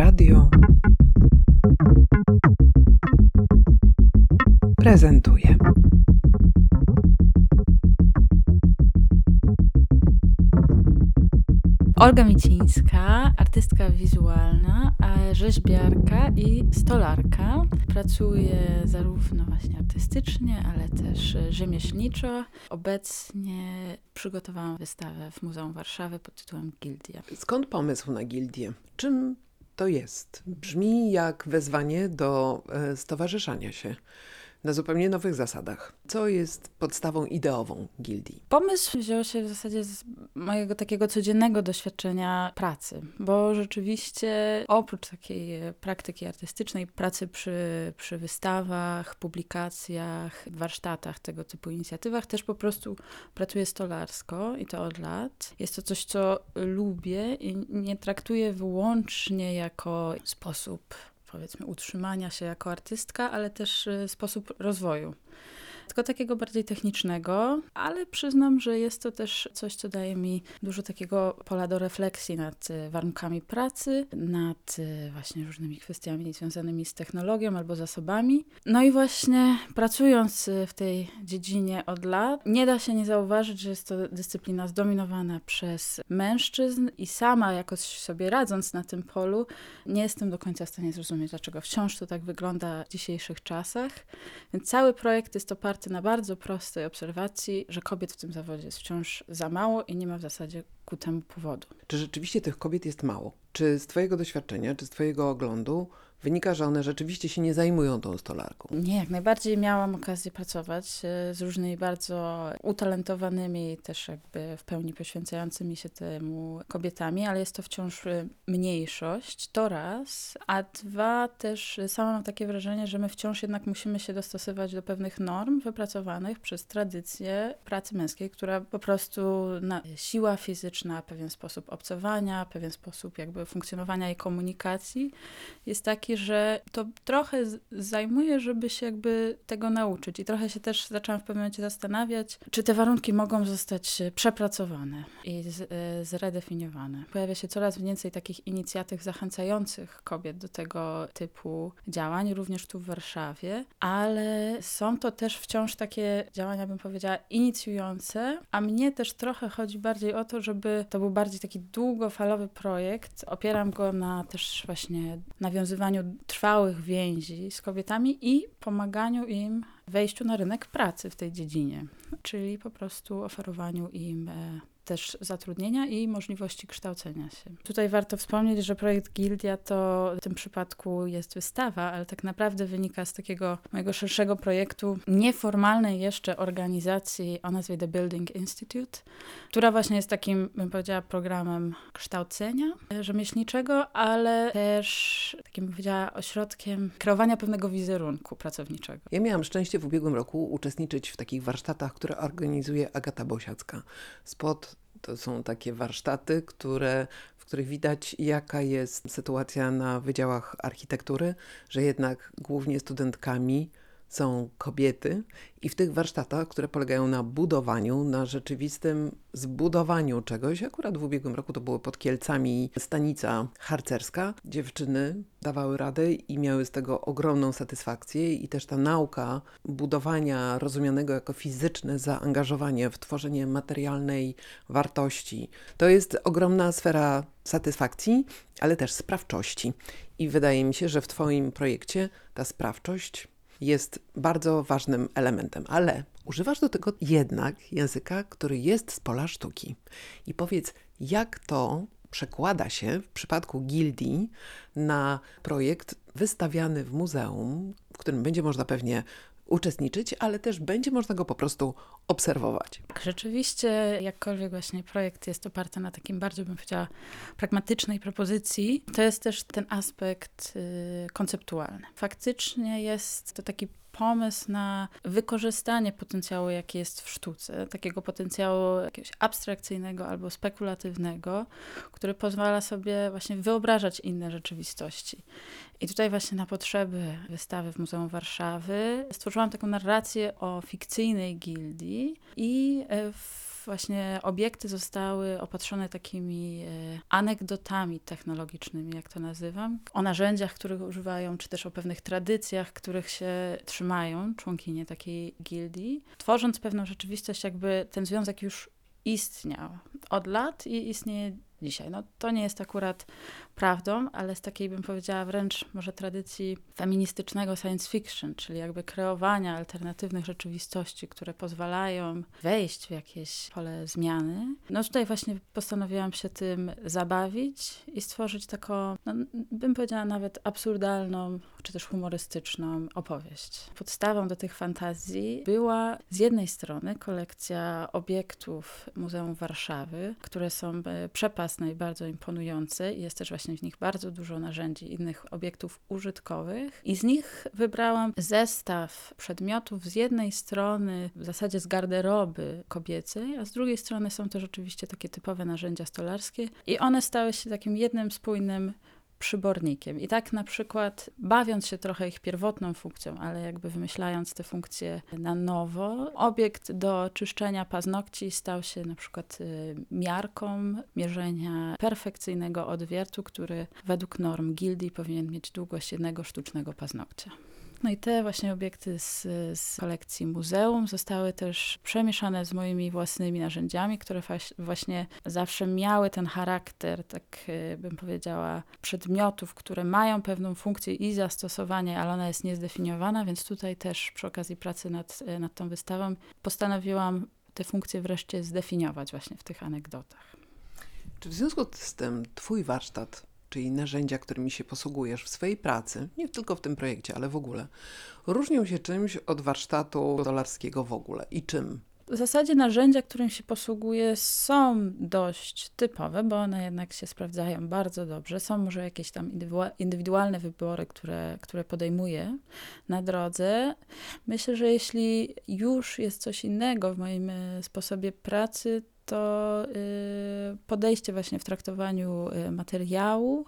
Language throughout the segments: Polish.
Radio prezentuje. Olga Micińska, artystka wizualna, rzeźbiarka i stolarka. Pracuje zarówno właśnie artystycznie, ale też rzemieślniczo. Obecnie przygotowałam wystawę w Muzeum Warszawy pod tytułem Gildia. Skąd pomysł na gildię? Czym to jest? Brzmi jak wezwanie do e, stowarzyszania się na zupełnie nowych zasadach. Co jest podstawą ideową gildii? Pomysł wziął się w zasadzie z mojego takiego codziennego doświadczenia pracy, bo rzeczywiście oprócz takiej praktyki artystycznej, pracy przy, przy wystawach, publikacjach, warsztatach, tego typu inicjatywach, też po prostu pracuję stolarsko i to od lat. Jest to coś, co lubię i nie traktuję wyłącznie jako sposób powiedzmy utrzymania się jako artystka, ale też y, sposób rozwoju tylko takiego bardziej technicznego, ale przyznam, że jest to też coś, co daje mi dużo takiego pola do refleksji nad y, warunkami pracy, nad y, właśnie różnymi kwestiami związanymi z technologią albo zasobami. No i właśnie pracując y, w tej dziedzinie od lat, nie da się nie zauważyć, że jest to dyscyplina zdominowana przez mężczyzn i sama jakoś sobie radząc na tym polu, nie jestem do końca w stanie zrozumieć, dlaczego wciąż to tak wygląda w dzisiejszych czasach. Więc cały projekt jest oparty oparty na bardzo prostej obserwacji, że kobiet w tym zawodzie jest wciąż za mało i nie ma w zasadzie ku temu powodu. Czy rzeczywiście tych kobiet jest mało? Czy z Twojego doświadczenia, czy z Twojego oglądu wynika, że one rzeczywiście się nie zajmują tą stolarką. Nie, jak najbardziej miałam okazję pracować e, z różnymi bardzo utalentowanymi, też jakby w pełni poświęcającymi się temu kobietami, ale jest to wciąż e, mniejszość, to raz, a dwa też sama mam takie wrażenie, że my wciąż jednak musimy się dostosować do pewnych norm wypracowanych przez tradycję pracy męskiej, która po prostu na siła fizyczna, pewien sposób obcowania, pewien sposób jakby funkcjonowania i komunikacji jest taki, taki, że to trochę zajmuje, żeby się jakby tego nauczyć. I trochę się też zaczęłam w pewnym momencie zastanawiać, czy te warunki mogą zostać przepracowane i e, zredefiniowane. Pojawia się coraz więcej takich inicjatyw zachęcających kobiet do tego typu działań, również tu w Warszawie, ale są to też wciąż takie działania, bym powiedziała, inicjujące, a mnie też trochę chodzi bardziej o to, żeby to był bardziej taki długofalowy projekt. Opieram go na też właśnie nawiązywaniu trwałych więzi z kobietami i pomaganiu im wejściu na rynek pracy w tej dziedzinie, czyli po prostu oferowaniu im e, też zatrudnienia i możliwości kształcenia się. Tutaj warto wspomnieć, że projekt Gildia to w tym przypadku jest wystawa, ale tak naprawdę wynika z takiego mojego szerszego projektu nieformalnej jeszcze organizacji o nazwie The Building Institute, która właśnie jest takim, bym powiedziała, programem kształcenia rzemieślniczego, ale też takim, bym powiedziała, ośrodkiem kreowania pewnego wizerunku pracowniczego. Ja miałam szczęście w ubiegłym roku uczestniczyć w takich warsztatach, które organizuje Agata Bosiacka spod to są takie warsztaty, które, w których widać, jaka jest sytuacja na wydziałach architektury, że jednak głównie studentkami są kobiety i w tych warsztatach, które polegają na budowaniu, na rzeczywistym zbudowaniu czegoś, akurat w ubiegłym roku to było pod Kielcami stanica harcerska, dziewczyny dawały radę i miały z tego ogromną satysfakcję i też ta nauka budowania rozumianego jako fizyczne zaangażowanie w tworzenie materialnej wartości, to jest ogromna sfera satysfakcji, ale też sprawczości. I wydaje mi się, że w Twoim projekcie ta sprawczość jest bardzo ważnym elementem, ale używasz do tego jednak języka, który jest z pola sztuki. I powiedz, jak to przekłada się w przypadku gildii na projekt wystawiany w muzeum, w którym będzie można pewnie uczestniczyć, ale też będzie można go po prostu obserwować. Tak, rzeczywiście, jakkolwiek właśnie projekt jest oparty na takim bardzo, bym powiedziała, pragmatycznej propozycji, to jest też ten aspekt y, konceptualny. Faktycznie jest to taki pomysł na wykorzystanie potencjału, jaki jest w sztuce, takiego potencjału jakiegoś abstrakcyjnego albo spekulatywnego, który pozwala sobie właśnie wyobrażać inne rzeczywistości. I tutaj właśnie na potrzeby wystawy w Muzeum Warszawy stworzyłam taką narrację o fikcyjnej gildii i e, w właśnie obiekty zostały opatrzone takimi e, anegdotami technologicznymi, jak to nazywam, o narzędziach, których używają, czy też o pewnych tradycjach, których się trzymają członkinie takiej gildii, tworząc pewną rzeczywistość, jakby ten związek już istniał od lat i istnieje dzisiaj. No, to nie jest akurat prawdą, ale z takiej bym powiedziała wręcz może tradycji feministycznego science fiction, czyli jakby kreowania alternatywnych rzeczywistości, które pozwalają wejść w jakieś pole zmiany. No tutaj właśnie postanowiłam się tym zabawić i stworzyć taką, no, bym powiedziała nawet absurdalną, czy też humorystyczną opowieść. Podstawą do tych fantazji była z jednej strony kolekcja obiektów Muzeum Warszawy, które są e, przepasne i bardzo imponujące jest też właśnie w nich bardzo dużo narzędzi, innych obiektów użytkowych. I z nich wybrałam zestaw przedmiotów z jednej strony w zasadzie z garderoby kobiecej, a z drugiej strony są to rzeczywiście takie typowe narzędzia stolarskie. I one stały się takim jednym spójnym przybornikiem. I tak na przykład, bawiąc się trochę ich pierwotną funkcją, ale jakby wymyślając te funkcje na nowo, obiekt do czyszczenia paznokci stał się na przykład y, miarką mierzenia perfekcyjnego odwiertu, który według norm gildii powinien mieć długość jednego sztucznego paznokcia. No i te właśnie obiekty z, z kolekcji muzeum zostały też przemieszane z moimi własnymi narzędziami, które właśnie zawsze miały ten charakter, tak y, bym powiedziała, przedmiotów, które mają pewną funkcję i zastosowanie, ale ona jest niezdefiniowana, więc tutaj też przy okazji pracy nad, y, nad tą wystawą postanowiłam te funkcje wreszcie zdefiniować właśnie w tych anegdotach. Czy w związku z tym Twój warsztat czyli narzędzia, którymi się posługujesz w swojej pracy, nie tylko w tym projekcie, ale w ogóle, różnią się czymś od warsztatu dolarskiego w ogóle i czym? W zasadzie narzędzia, którym się posługuję, są dość typowe, bo one jednak się sprawdzają bardzo dobrze. Są może jakieś tam indywidualne wybory, które, które podejmuję na drodze. Myślę, że jeśli już jest coś innego w moim e, sposobie pracy, to y, podejście właśnie w traktowaniu y, materiału,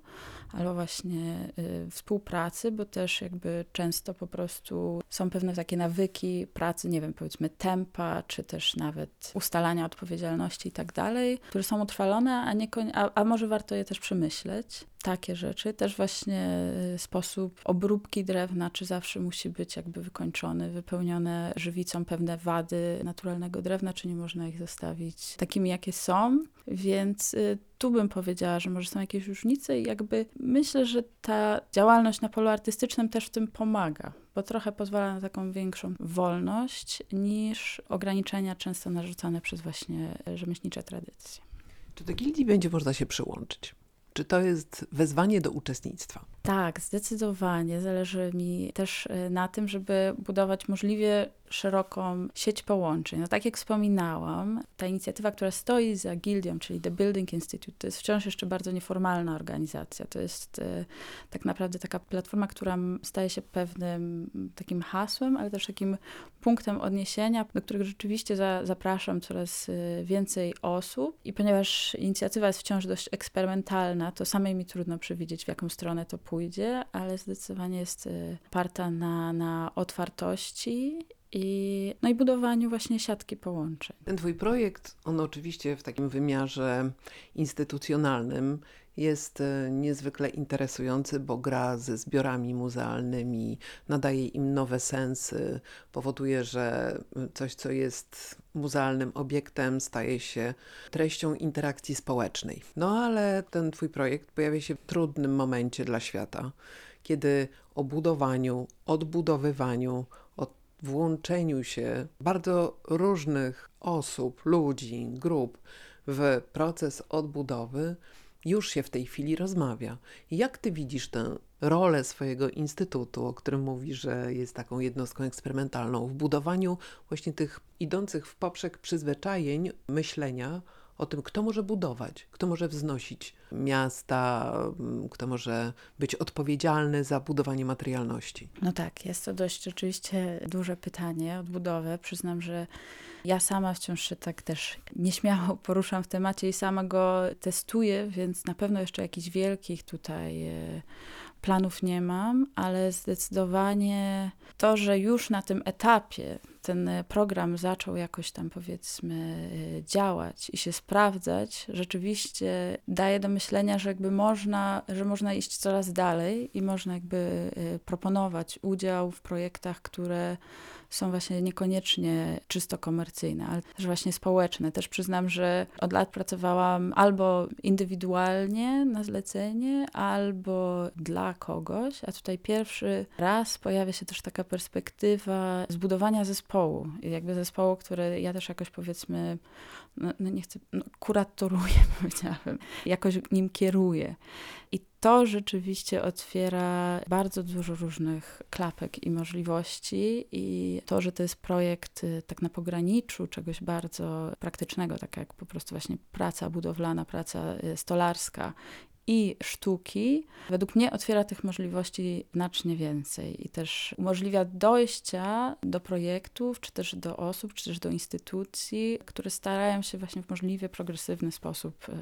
albo właśnie y, współpracy, bo też jakby często po prostu są pewne takie nawyki pracy, nie wiem, powiedzmy tempa, czy też nawet ustalania odpowiedzialności i tak dalej, które są utrwalone, a, nie a, a może warto je też przemyśleć takie rzeczy. Też właśnie y, sposób obróbki drewna, czy zawsze musi być jakby wykończony, wypełnione żywicą pewne wady naturalnego drewna, czy nie można ich zostawić takimi, jakie są. Więc y, tu bym powiedziała, że może są jakieś różnice i jakby myślę, że ta działalność na polu artystycznym też w tym pomaga, bo trochę pozwala na taką większą wolność niż ograniczenia często narzucane przez właśnie rzemieślnicze tradycje. Czy do gildii będzie można się przyłączyć? Czy to jest wezwanie do uczestnictwa? Tak, zdecydowanie. Zależy mi też y, na tym, żeby budować możliwie szeroką sieć połączeń. No tak jak wspominałam, ta inicjatywa, która stoi za gildią, czyli The Building Institute, to jest wciąż jeszcze bardzo nieformalna organizacja. To jest e, tak naprawdę taka platforma, która staje się pewnym takim hasłem, ale też takim punktem odniesienia, do którego rzeczywiście za, zapraszam coraz e, więcej osób. I ponieważ inicjatywa jest wciąż dość eksperymentalna, to samej mi trudno przewidzieć, w jaką stronę to pójdzie, ale zdecydowanie jest e, oparta na, na otwartości i, no i budowaniu właśnie siatki połączeń. Ten twój projekt, on oczywiście w takim wymiarze instytucjonalnym jest e, niezwykle interesujący, bo gra ze zbiorami muzealnymi, nadaje im nowe sensy, powoduje, że coś, co jest muzealnym obiektem, staje się treścią interakcji społecznej. No ale ten twój projekt pojawia się w trudnym momencie dla świata, kiedy o budowaniu, odbudowywaniu, włączeniu się bardzo różnych osób, ludzi, grup w proces odbudowy już się w tej chwili rozmawia. Jak ty widzisz tę rolę swojego instytutu, o którym mówisz, że jest taką jednostką eksperymentalną w budowaniu właśnie tych idących w poprzek przyzwyczajeń myślenia o tym, kto może budować, kto może wznosić miasta, mm, kto może być odpowiedzialny za budowanie materialności. No tak, jest to dość rzeczywiście duże pytanie, odbudowę. Przyznam, że ja sama wciąż się tak też nieśmiało poruszam w temacie i sama go testuję, więc na pewno jeszcze jakichś wielkich tutaj e, planów nie mam, ale zdecydowanie to, że już na tym etapie ten program zaczął jakoś tam powiedzmy działać i się sprawdzać, rzeczywiście daje do myślenia, że jakby można, że można iść coraz dalej i można jakby proponować udział w projektach, które są właśnie niekoniecznie czysto komercyjne, ale też właśnie społeczne. Też przyznam, że od lat pracowałam albo indywidualnie na zlecenie, albo dla kogoś, a tutaj pierwszy raz pojawia się też taka perspektywa zbudowania zespołu. Jakby zespołu, który ja też jakoś powiedzmy no, no nie chcę, no, kuratoruję, powiedziałabym, jakoś nim kieruję. I to rzeczywiście otwiera bardzo dużo różnych klapek i możliwości, i to, że to jest projekt y, tak na pograniczu czegoś bardzo praktycznego, tak jak po prostu właśnie praca budowlana, praca y, stolarska i sztuki, według mnie otwiera tych możliwości znacznie więcej i też umożliwia dojścia do projektów, czy też do osób, czy też do instytucji, które starają się właśnie w możliwie progresywny sposób y,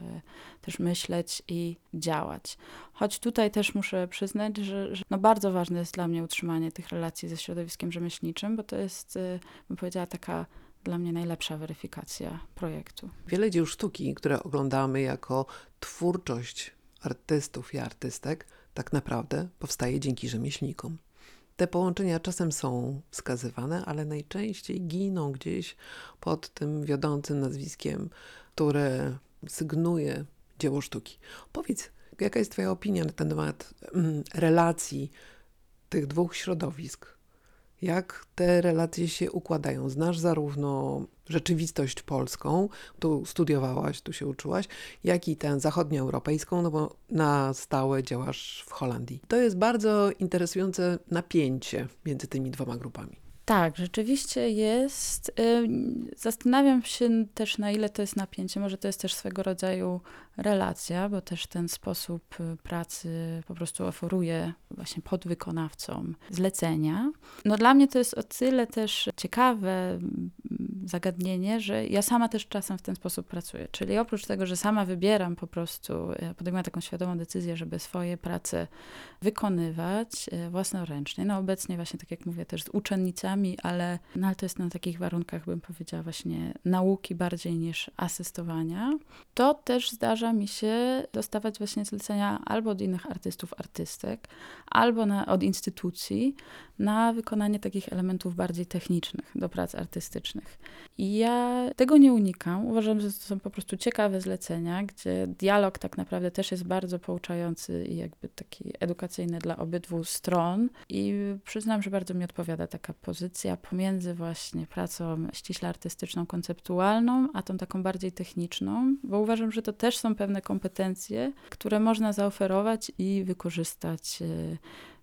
też myśleć i działać. Choć tutaj też muszę przyznać, że, że no bardzo ważne jest dla mnie utrzymanie tych relacji ze środowiskiem rzemieślniczym, bo to jest, y, bym powiedziała, taka dla mnie najlepsza weryfikacja projektu. Wiele dzieł sztuki, które oglądamy jako twórczość artystów i artystek tak naprawdę powstaje dzięki rzemieślnikom. Te połączenia czasem są wskazywane, ale najczęściej giną gdzieś pod tym wiodącym nazwiskiem, które sygnuje dzieło sztuki. Powiedz, jaka jest Twoja opinia na temat mm, relacji tych dwóch środowisk? Jak te relacje się układają? Znasz zarówno rzeczywistość polską, tu studiowałaś, tu się uczyłaś, jak i tę zachodnioeuropejską, no bo na stałe działasz w Holandii. To jest bardzo interesujące napięcie między tymi dwoma grupami. Tak, rzeczywiście jest. Zastanawiam się też, na ile to jest napięcie. Może to jest też swego rodzaju relacja, bo też ten sposób y, pracy po prostu oferuje właśnie podwykonawcom zlecenia. No dla mnie to jest o tyle też ciekawe zagadnienie, że ja sama też czasem w ten sposób pracuję. Czyli oprócz tego, że sama wybieram po prostu, y, podejmuję taką świadomą decyzję, żeby swoje prace wykonywać y, własnoręcznie. No obecnie właśnie, tak jak mówię, też z uczennicami, ale, no, ale to jest na takich warunkach, bym powiedziała, właśnie nauki bardziej niż asystowania. To też zdarza mi się dostawać właśnie zlecenia albo od innych artystów, artystek, albo na, od instytucji na wykonanie takich elementów bardziej technicznych do prac artystycznych. I ja tego nie unikam. Uważam, że to są po prostu ciekawe zlecenia, gdzie dialog tak naprawdę też jest bardzo pouczający i jakby taki edukacyjny dla obydwu stron. I przyznam, że bardzo mi odpowiada taka pozycja pomiędzy właśnie pracą ściśle artystyczną, konceptualną, a tą taką bardziej techniczną, bo uważam, że to też są pewne kompetencje, które można zaoferować i wykorzystać e,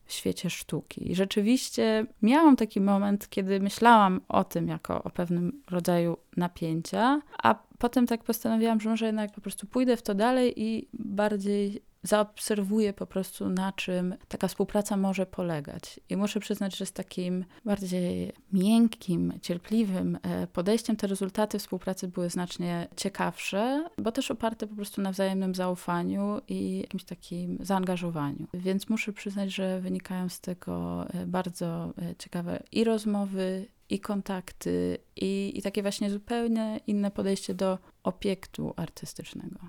w świecie sztuki. I rzeczywiście miałam taki moment, kiedy myślałam o tym jako o pewnym rodzaju napięcia, a potem tak postanowiłam, że może jednak po prostu pójdę w to dalej i bardziej zaobserwuję po prostu, na czym taka współpraca może polegać. I muszę przyznać, że z takim bardziej miękkim, cierpliwym e, podejściem te rezultaty współpracy były znacznie ciekawsze, bo też oparte po prostu na wzajemnym zaufaniu i jakimś takim zaangażowaniu. Więc muszę przyznać, że wynikają z tego e, bardzo e, ciekawe i rozmowy, i kontakty, i, i takie właśnie zupełnie inne podejście do obiektu artystycznego.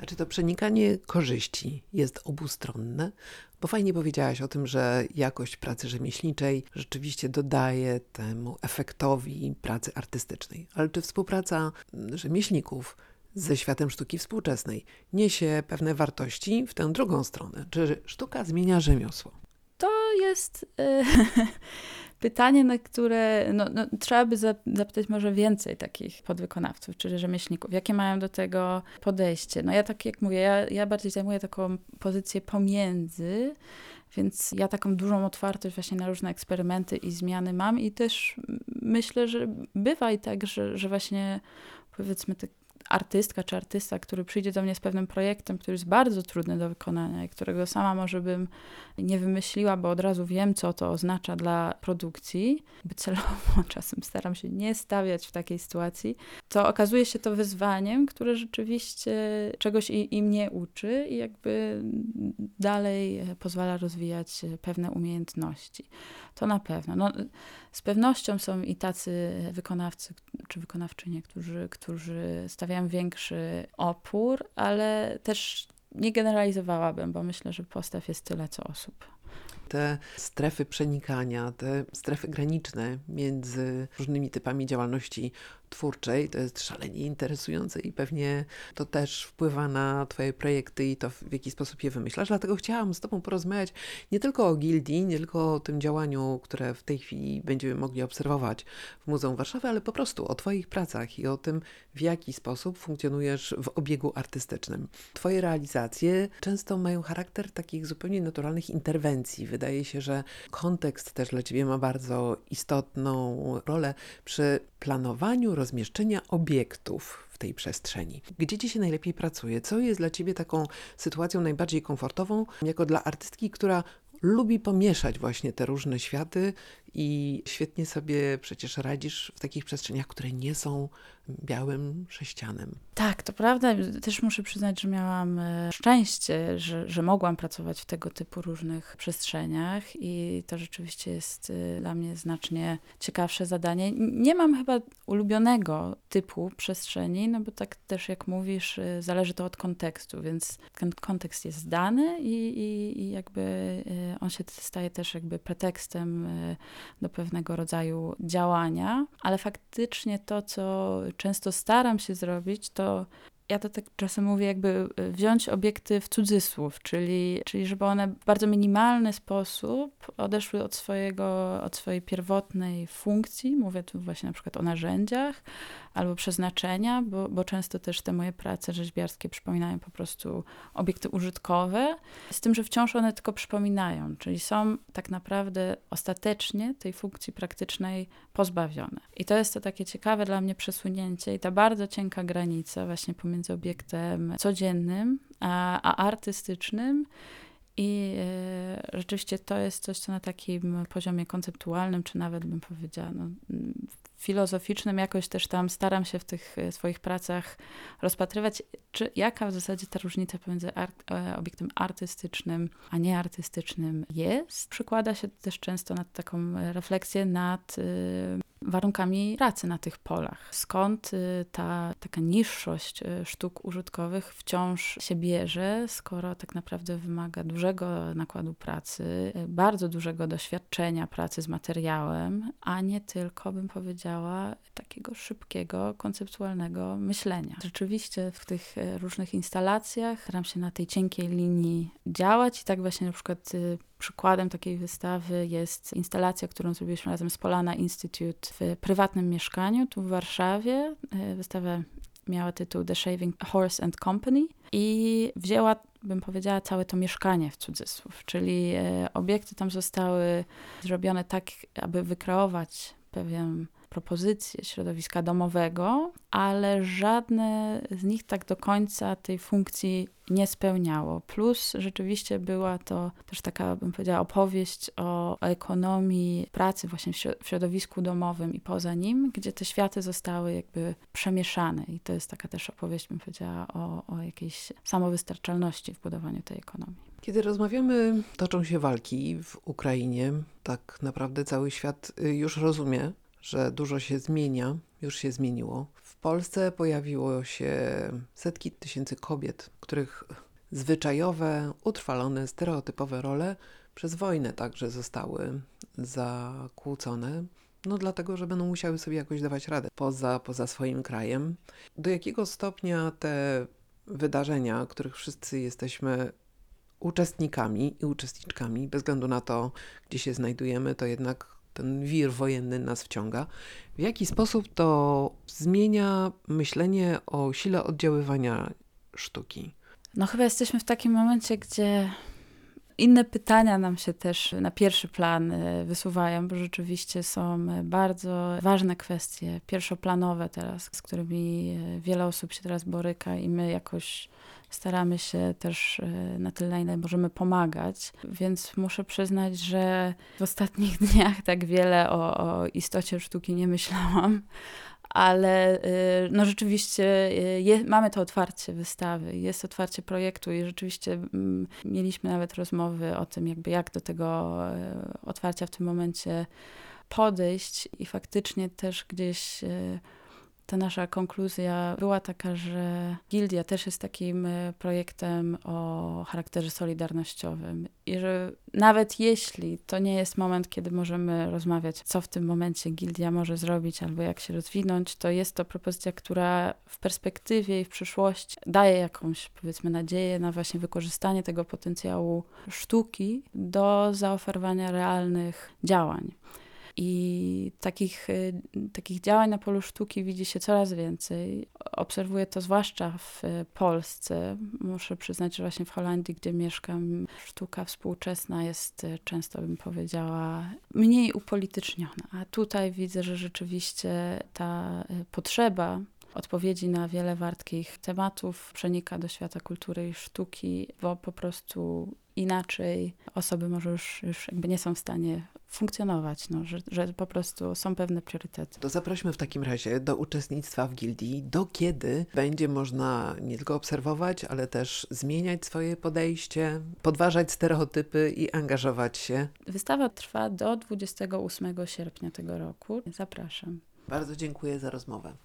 A czy to przenikanie korzyści jest obustronne? Bo fajnie powiedziałaś o tym, że jakość pracy rzemieślniczej rzeczywiście dodaje temu efektowi pracy artystycznej. Ale czy współpraca rzemieślników ze światem sztuki współczesnej niesie pewne wartości w tę drugą stronę? Czy sztuka zmienia rzemiosło? To jest. Y, pytanie, na które no, no, trzeba by zapytać może więcej takich podwykonawców, czy rzemieślników, jakie mają do tego podejście. No ja tak jak mówię, ja, ja bardziej zajmuję taką pozycję pomiędzy, więc ja taką dużą otwartość właśnie na różne eksperymenty i zmiany mam i też myślę, że bywa i tak, że, że właśnie powiedzmy te artystka czy artysta, który przyjdzie do mnie z pewnym projektem, który jest bardzo trudny do wykonania i którego sama może bym nie wymyśliła, bo od razu wiem, co to oznacza dla produkcji, by celowo czasem staram się nie stawiać w takiej sytuacji, to okazuje się to wyzwaniem, które rzeczywiście czegoś i, i mnie uczy i jakby dalej pozwala rozwijać pewne umiejętności. To na pewno. No, z pewnością są i tacy wykonawcy czy wykonawczynie, którzy, którzy stawiają większy opór, ale też nie generalizowałabym, bo myślę, że postaw jest tyle co osób. Te strefy przenikania, te strefy graniczne między różnymi typami działalności twórczej. To jest szalenie interesujące i pewnie to też wpływa na Twoje projekty i to, w jaki sposób je wymyślasz. Dlatego chciałam z Tobą porozmawiać nie tylko o gildii, nie tylko o tym działaniu, które w tej chwili będziemy mogli obserwować w Muzeum Warszawy, ale po prostu o Twoich pracach i o tym, w jaki sposób funkcjonujesz w obiegu artystycznym. Twoje realizacje często mają charakter takich zupełnie naturalnych interwencji. Wydaje się, że kontekst też dla Ciebie ma bardzo istotną rolę przy planowaniu rozmieszczenia obiektów w tej przestrzeni. Gdzie ci się najlepiej pracuje? Co jest dla ciebie taką sytuacją najbardziej komfortową, jako dla artystki, która lubi pomieszać właśnie te różne światy i świetnie sobie przecież radzisz w takich przestrzeniach, które nie są białym sześcianem. Tak, to prawda. Też muszę przyznać, że miałam e, szczęście, że, że mogłam pracować w tego typu różnych przestrzeniach i to rzeczywiście jest e, dla mnie znacznie ciekawsze zadanie. Nie mam chyba ulubionego typu przestrzeni, no bo tak też jak mówisz, e, zależy to od kontekstu, więc ten kontekst jest dany i, i, i jakby on się staje też jakby pretekstem do pewnego rodzaju działania, ale faktycznie to, co często staram się zrobić, to ja to tak czasem mówię, jakby e, wziąć obiekty w cudzysłów, czyli, czyli żeby one w bardzo minimalny sposób odeszły od, swojego, od swojej pierwotnej funkcji. Mówię tu właśnie na przykład o narzędziach albo przeznaczenia, bo, bo często też te moje prace rzeźbiarskie przypominają po prostu obiekty użytkowe, z tym, że wciąż one tylko przypominają, czyli są tak naprawdę ostatecznie tej funkcji praktycznej pozbawione. I to jest to takie ciekawe dla mnie przesunięcie i ta bardzo cienka granica właśnie pomiędzy pomiędzy obiektem codziennym a, a artystycznym. I e, rzeczywiście to jest coś, co na takim poziomie konceptualnym, czy nawet bym powiedziała, no, filozoficznym, jakoś też tam staram się w tych e, swoich pracach rozpatrywać, czy jaka w zasadzie ta różnica pomiędzy art, e, obiektem artystycznym a nieartystycznym jest. Przykłada się też często nad taką refleksję nad warunkami pracy na tych polach. Skąd ta taka niższość sztuk użytkowych wciąż się bierze, skoro tak naprawdę wymaga dużego nakładu pracy, bardzo dużego doświadczenia pracy z materiałem, a nie tylko, bym powiedziała, takiego szybkiego, konceptualnego myślenia. Rzeczywiście w tych różnych instalacjach staram się na tej cienkiej linii działać i tak właśnie na przykład Przykładem takiej wystawy jest instalacja, którą zrobiliśmy razem z Polana Institute w prywatnym mieszkaniu tu w Warszawie. E, wystawa miała tytuł The Shaving Horse and Company i wzięła, bym powiedziała, całe to mieszkanie w cudzysłów, czyli e, obiekty tam zostały zrobione tak, aby wykreować pewien propozycje środowiska domowego, ale żadne z nich tak do końca tej funkcji nie spełniało. Plus rzeczywiście była to też taka, bym powiedziała, opowieść o, ekonomii pracy właśnie w środowisku domowym i poza nim, gdzie te światy zostały jakby przemieszane. I to jest taka też opowieść, bym powiedziała, o, o jakiejś samowystarczalności w budowaniu tej ekonomii. Kiedy rozmawiamy, toczą się walki w Ukrainie. Tak naprawdę cały świat y, już rozumie, że dużo się zmienia, już się zmieniło. W Polsce pojawiło się setki tysięcy kobiet, których zwyczajowe, utrwalone, stereotypowe role przez wojnę także zostały zakłócone. No dlatego, że będą musiały sobie jakoś dawać radę poza, poza swoim krajem. Do jakiego stopnia te wydarzenia, których wszyscy jesteśmy uczestnikami i uczestniczkami, bez względu na to, gdzie się znajdujemy, to jednak ten wir wojenny nas wciąga. W jaki sposób to zmienia myślenie o sile oddziaływania sztuki? No chyba jesteśmy w takim momencie, gdzie Inne pytania nam się też na pierwszy plan e, wysuwają, bo rzeczywiście są bardzo ważne kwestie, pierwszoplanowe teraz, z którymi e, wiele osób się teraz boryka i my jakoś staramy się też e, na tyle, na ile możemy pomagać. Więc muszę przyznać, że w ostatnich dniach tak wiele o, o istocie sztuki nie myślałam ale y, no rzeczywiście y, je, mamy to otwarcie wystawy, jest otwarcie projektu i rzeczywiście mm, mieliśmy nawet rozmowy o tym, jakby jak do tego y, otwarcia w tym momencie podejść i faktycznie też gdzieś ta nasza konkluzja była taka, że Gildia też jest takim e, projektem o charakterze solidarnościowym i że nawet jeśli to nie jest moment, kiedy możemy rozmawiać, co w tym momencie Gildia może zrobić albo jak się rozwinąć, to jest to propozycja, która w perspektywie i w przyszłości daje jakąś, powiedzmy, nadzieję na właśnie wykorzystanie tego potencjału sztuki do zaoferowania realnych działań. I takich, y, takich działań na polu sztuki widzi się coraz więcej. Obserwuję to zwłaszcza w Polsce. Muszę przyznać, że właśnie w Holandii, gdzie mieszkam, sztuka współczesna jest y, często, bym powiedziała, mniej upolityczniona. A tutaj widzę, że rzeczywiście ta y, potrzeba odpowiedzi na wiele wartkich tematów przenika do świata kultury i sztuki, bo po prostu inaczej osoby może już, już jakby nie są w stanie funkcjonować, no, że, że po prostu są pewne priorytety. To zaprośmy w takim razie do uczestnictwa w gildii. Do kiedy będzie można nie tylko obserwować, ale też zmieniać swoje podejście, podważać stereotypy i angażować się? Wystawa trwa do 28 sierpnia tego roku. Zapraszam. Bardzo dziękuję za rozmowę.